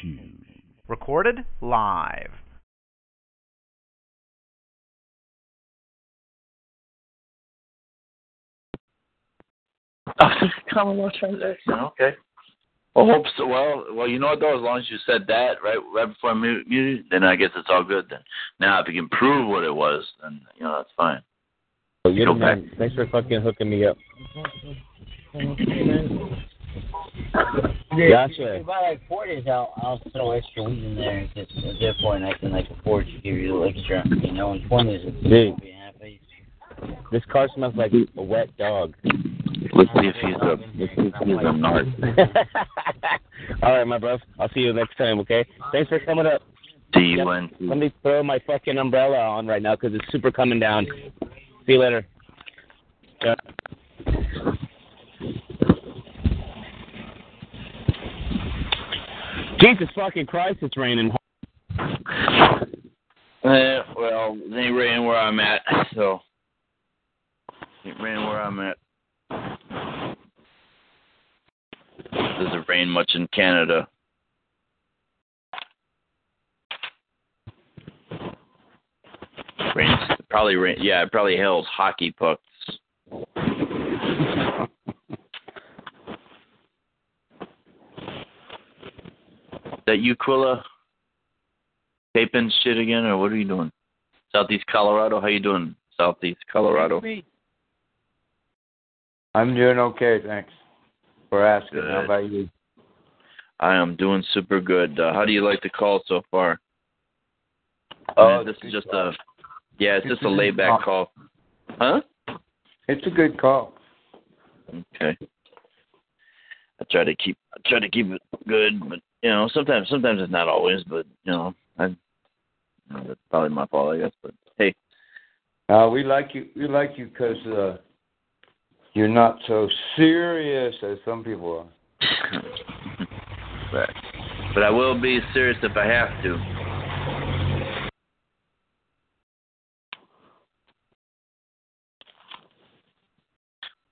shoes. Recorded live. common law transaction. Okay. Well, hope so. Well, well, you know what though? As long as you said that right, right before I muted, then I guess it's all good. Then now, if you can prove what it was, then you know that's fine. Oh, you're Go the man. Thanks for fucking hooking me up. Yeah, Gotcha. If you buy like Fortis, I'll I'll throw extra weed in there. Just therefore, and I can like afford to give you a little extra. You know, in twenties, it's Dude. gonna be half. This car smells like a wet dog. Let's see if he's a let's see if he's a narc. All right, my bro. I'll see you next time, okay? Thanks for coming up. D U N T. Let me throw my fucking umbrella on right now because it's super coming down. See you later. Yeah. Jesus fucking Christ, it's raining. Uh, well, it ain't raining where I'm at, so it ain't raining where I'm at. Doesn't rain much in Canada. Rains probably rain. Yeah, it probably hails hockey pucks. That you, Quilla? Taping shit again, or what are you doing? Southeast Colorado, how you doing? Southeast Colorado. I'm doing okay, thanks for asking. Good. How about you? I am doing super good. Uh, how do you like the call so far? Oh, Man, this is just good a yeah, it's It's just a a good laid call. Huh? It's a good call. Okay. I try to keep I try to keep it good, but you know, sometimes sometimes it's not always, but you know, I you know, that's probably my fault, I guess. But hey, Uh, we like you. We like you because uh, you're not so serious as some people are. but but I will be serious if I have to.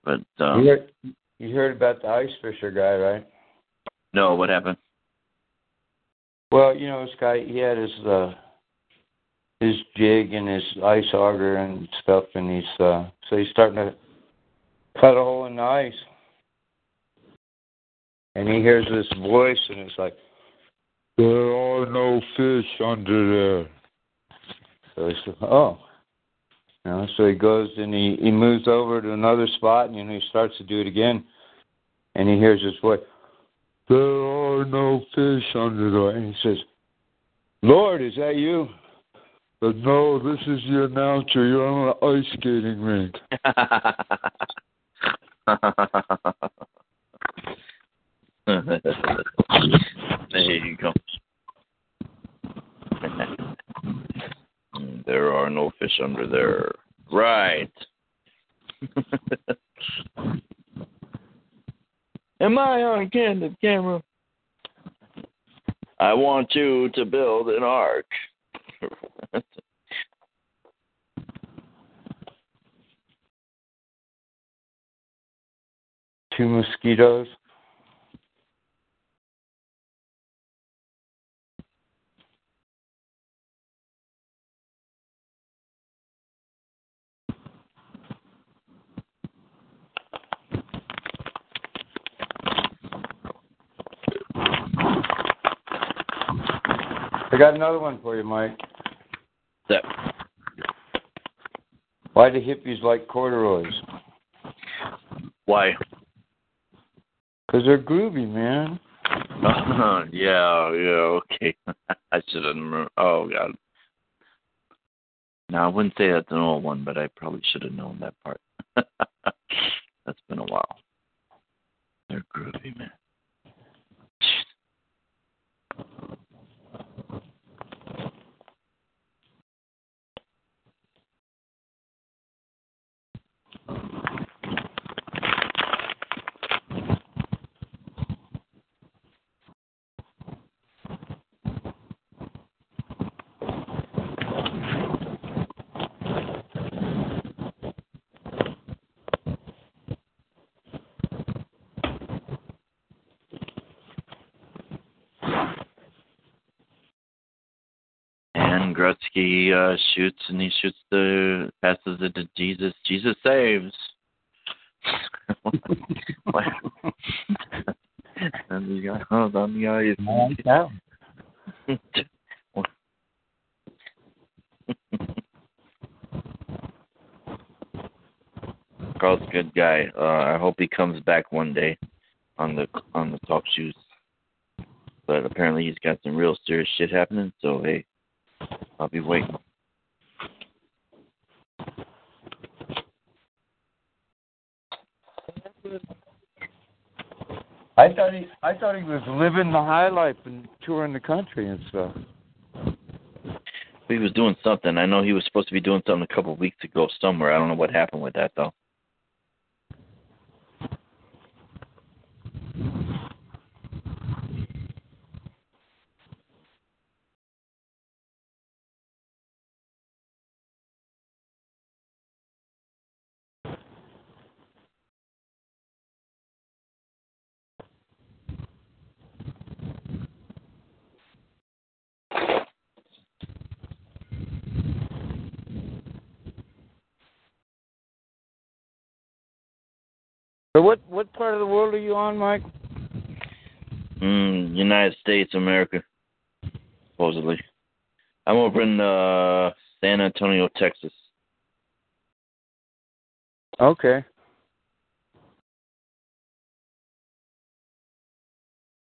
But um, you, heard, you heard about the ice fisher guy, right? no, what happened? Well, you know this guy. He had his uh, his jig and his ice auger and stuff, and he's uh, so he's starting to cut a hole in the ice, and he hears this voice, and it's like, "There are no fish under there." So he said, "Oh." You know, so he goes and he he moves over to another spot, and you know, he starts to do it again, and he hears this voice. There are no fish under there. And he says, Lord, is that you? But no, this is the announcer. You're on an ice skating rink. there you go. there are no fish under there. Right. Am I on candid camera? I want you to build an ark. Two mosquitoes. I got another one for you, Mike. that Why do hippies like corduroys? why? Because they're groovy, man. Uh, yeah, yeah, okay. I should have remembered. Oh God. Now, I wouldn't say that's an old one, but I probably should have known that part. that's been a while. They're groovy, man. Wayne Gretzky uh, shoots and he shoots the passes it to Jesus. Jesus saves. and the guy, the guy is. Carl's a good guy. Uh, I hope he comes back one day on the on the talk shoes. But apparently he's got some real serious shit happening. So hey, I'll be waiting. I thought he I thought he was living the high life and touring the country and stuff. He was doing something. I know he was supposed to be doing something a couple of weeks ago somewhere. I don't know what happened with that though. So what what part of the world are you on, Mike? Mm, United States, America, supposedly. I'm over in uh, San Antonio, Texas. Okay.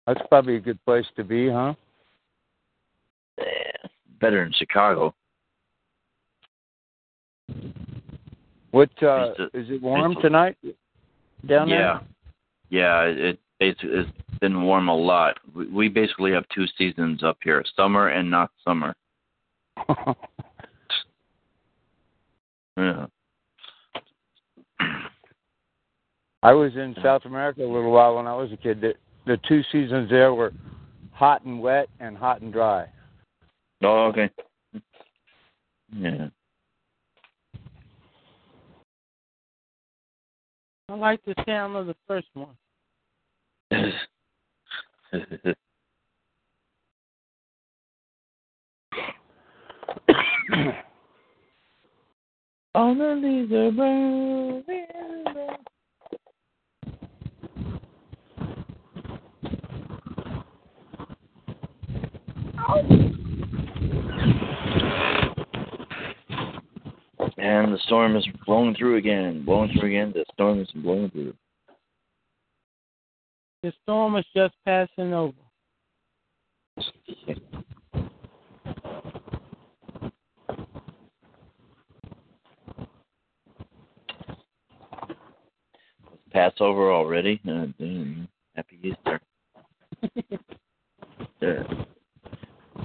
That's probably a good place to be, huh? Eh, better than Chicago. What uh is it warm tonight down yeah, yeah. It, it's it's been warm a lot. We, we basically have two seasons up here: summer and not summer. Yeah. I was in South America a little while when I was a kid. The, the two seasons there were hot and wet and hot and dry. Oh, okay. Yeah. I like the sound of the first one. All the leaves are brown. And the storm is blowing through again, blowing through again. The storm is blowing through. The storm is just passing over. It's Passover already. Uh, damn. Happy Easter. the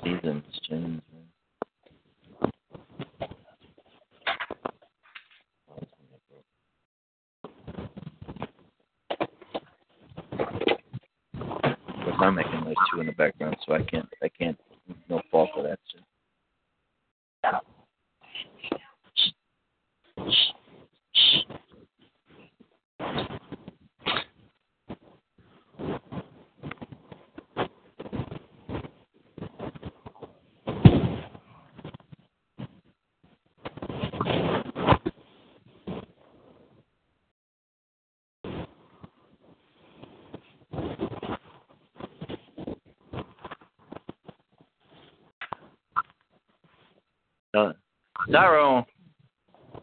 seasons change. man. Of course, I'm making noise too in the background, so I can't. I can't. No fault for that shit. Tyrone.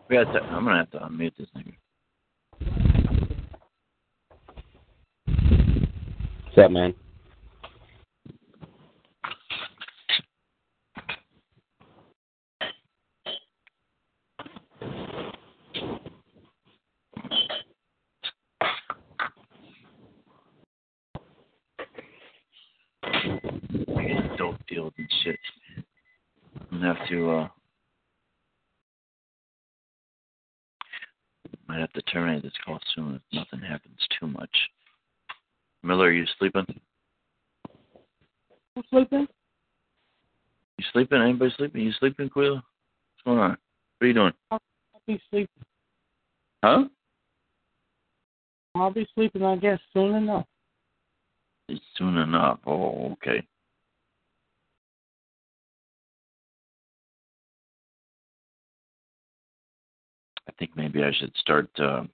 We got. To, I'm gonna have to unmute this nigga. What's up, man? dope deals and shit. I'm gonna have to uh might have to terminate this call soon if nothing happens too much. Miller, are you sleeping? Who's sleeping? You sleeping? Anybody sleeping? You sleeping, Quila? What's going on? What are you doing? I'll be sleeping. Huh? I'll be sleeping, I guess, soon enough. It's soon enough. Oh, okay. I think maybe I should start. Uh,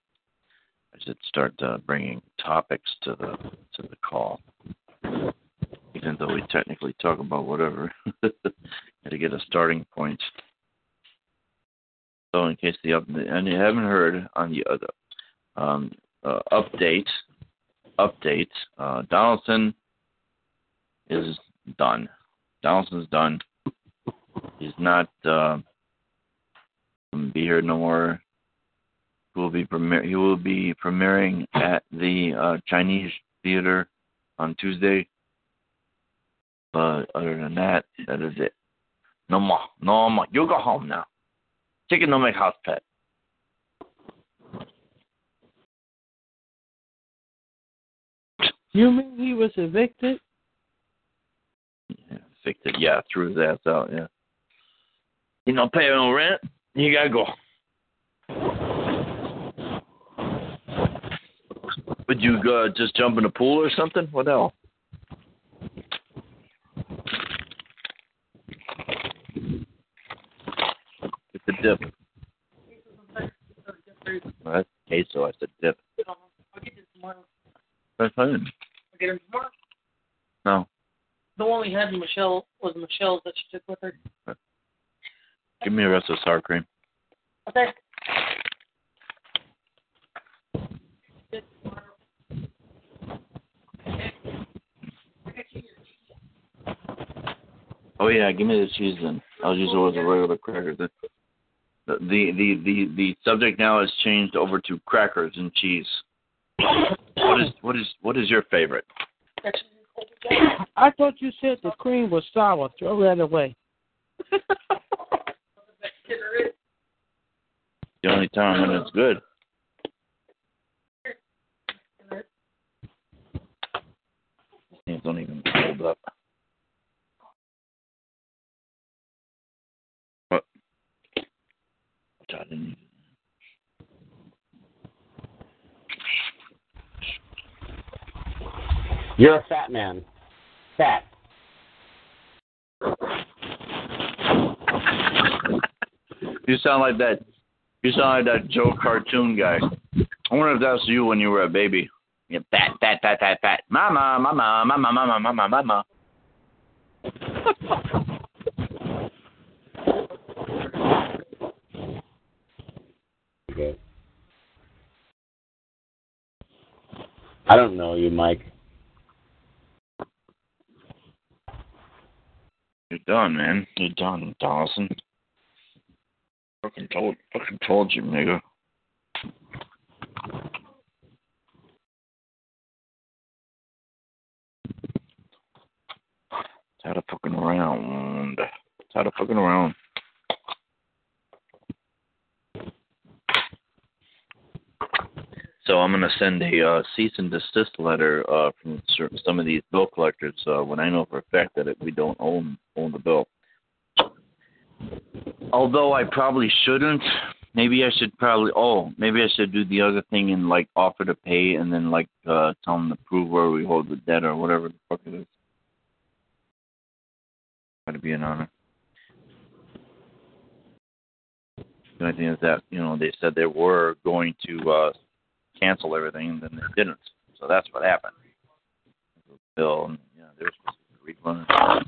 I should start uh, bringing topics to the to the call, even though we technically talk about whatever. To get a starting point. So, in case the and you haven't heard on the other um, uh, update, update, uh, Donaldson is done. Donaldson's done. He's not uh, be here no more. He will be premier- He will be premiering at the uh, Chinese Theater on Tuesday. But other than that, that is it. No more. No more. You go home now. Chicken don't make house pet. You mean he was evicted? Yeah, evicted. Yeah, threw his ass out. Yeah. You don't pay no rent. You gotta go. Would you uh, just jump in a pool or something? What else? It's a dip. Well, that's queso. I said dip. That's fine. I'll get him tomorrow. No. The one we had in Michelle was Michelle's that she took with her. Give me a rest of the sour cream. Okay. Oh yeah, give me the cheese then. I'll use it as a regular cracker. The the the the the subject now has changed over to crackers and cheese. What is what is what is your favorite? I thought you said the cream was sour. Throw that away. The only time when it's good. Things don't even hold up. What? I didn't. You're a fat man. Fat. You sound like that. You sound like that Joe cartoon guy. I wonder if that's you when you were a baby. Yeah, fat, fat, fat, fat, fat. Mama, mama, mama, mama, mama, mama. I don't know you, Mike. You're done, man. You're done, Dawson. Fucking told, fucking told you, nigga. Tired of fucking around. Tired of fucking around. So I'm gonna send a uh, cease and desist letter uh, from certain, some of these bill collectors uh, when I know for a fact that it, we don't own own the bill. Although I probably shouldn't. Maybe I should probably. Oh, maybe I should do the other thing and like offer to pay and then like uh, tell them to prove where we hold the debt or whatever the fuck it is. To be an honor. The only thing is that you know they said they were going to uh, cancel everything, and then they didn't. So that's what happened. Bill, and yeah, they were supposed to refund. I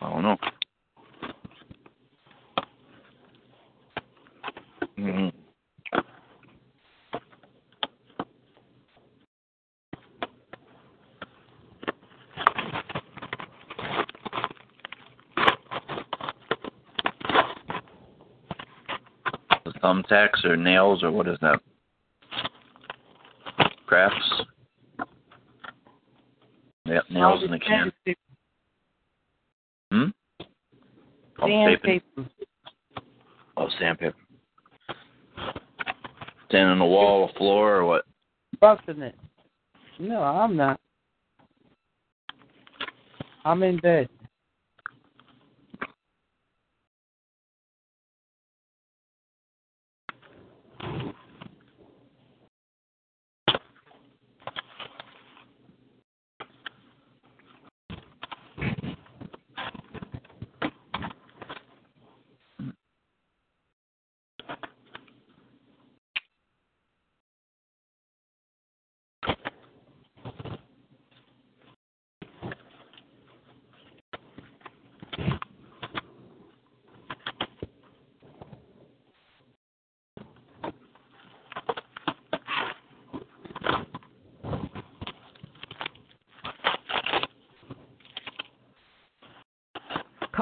don't know. Hmm The thumbtacks or nails or what is that? Crafts? Yep, nails in the can. Hmm? Oh, taping. Sandpaper. Oh, sandpaper. Standing on the wall, or floor, or what? Busting it. No, I'm not. I'm in bed.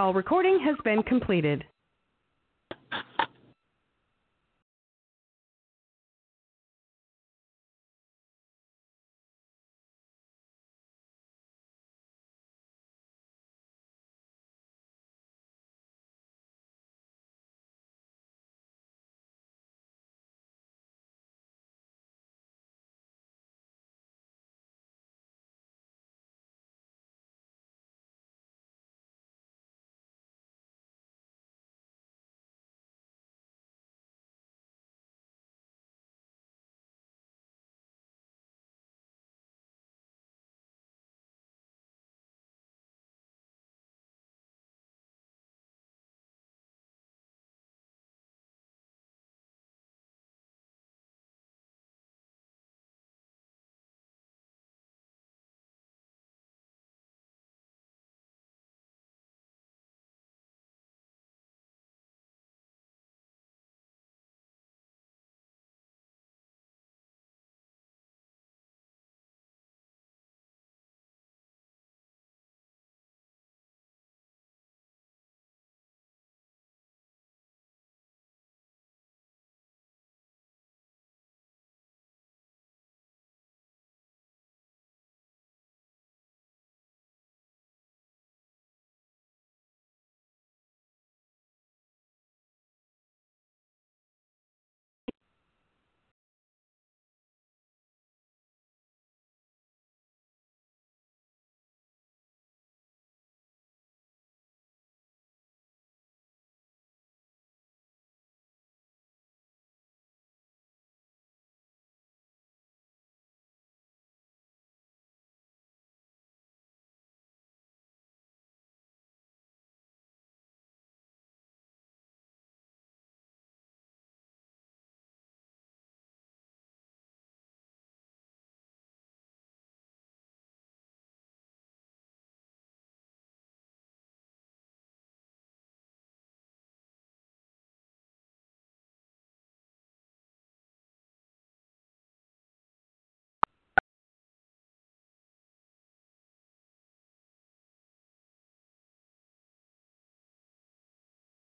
Call recording has been completed.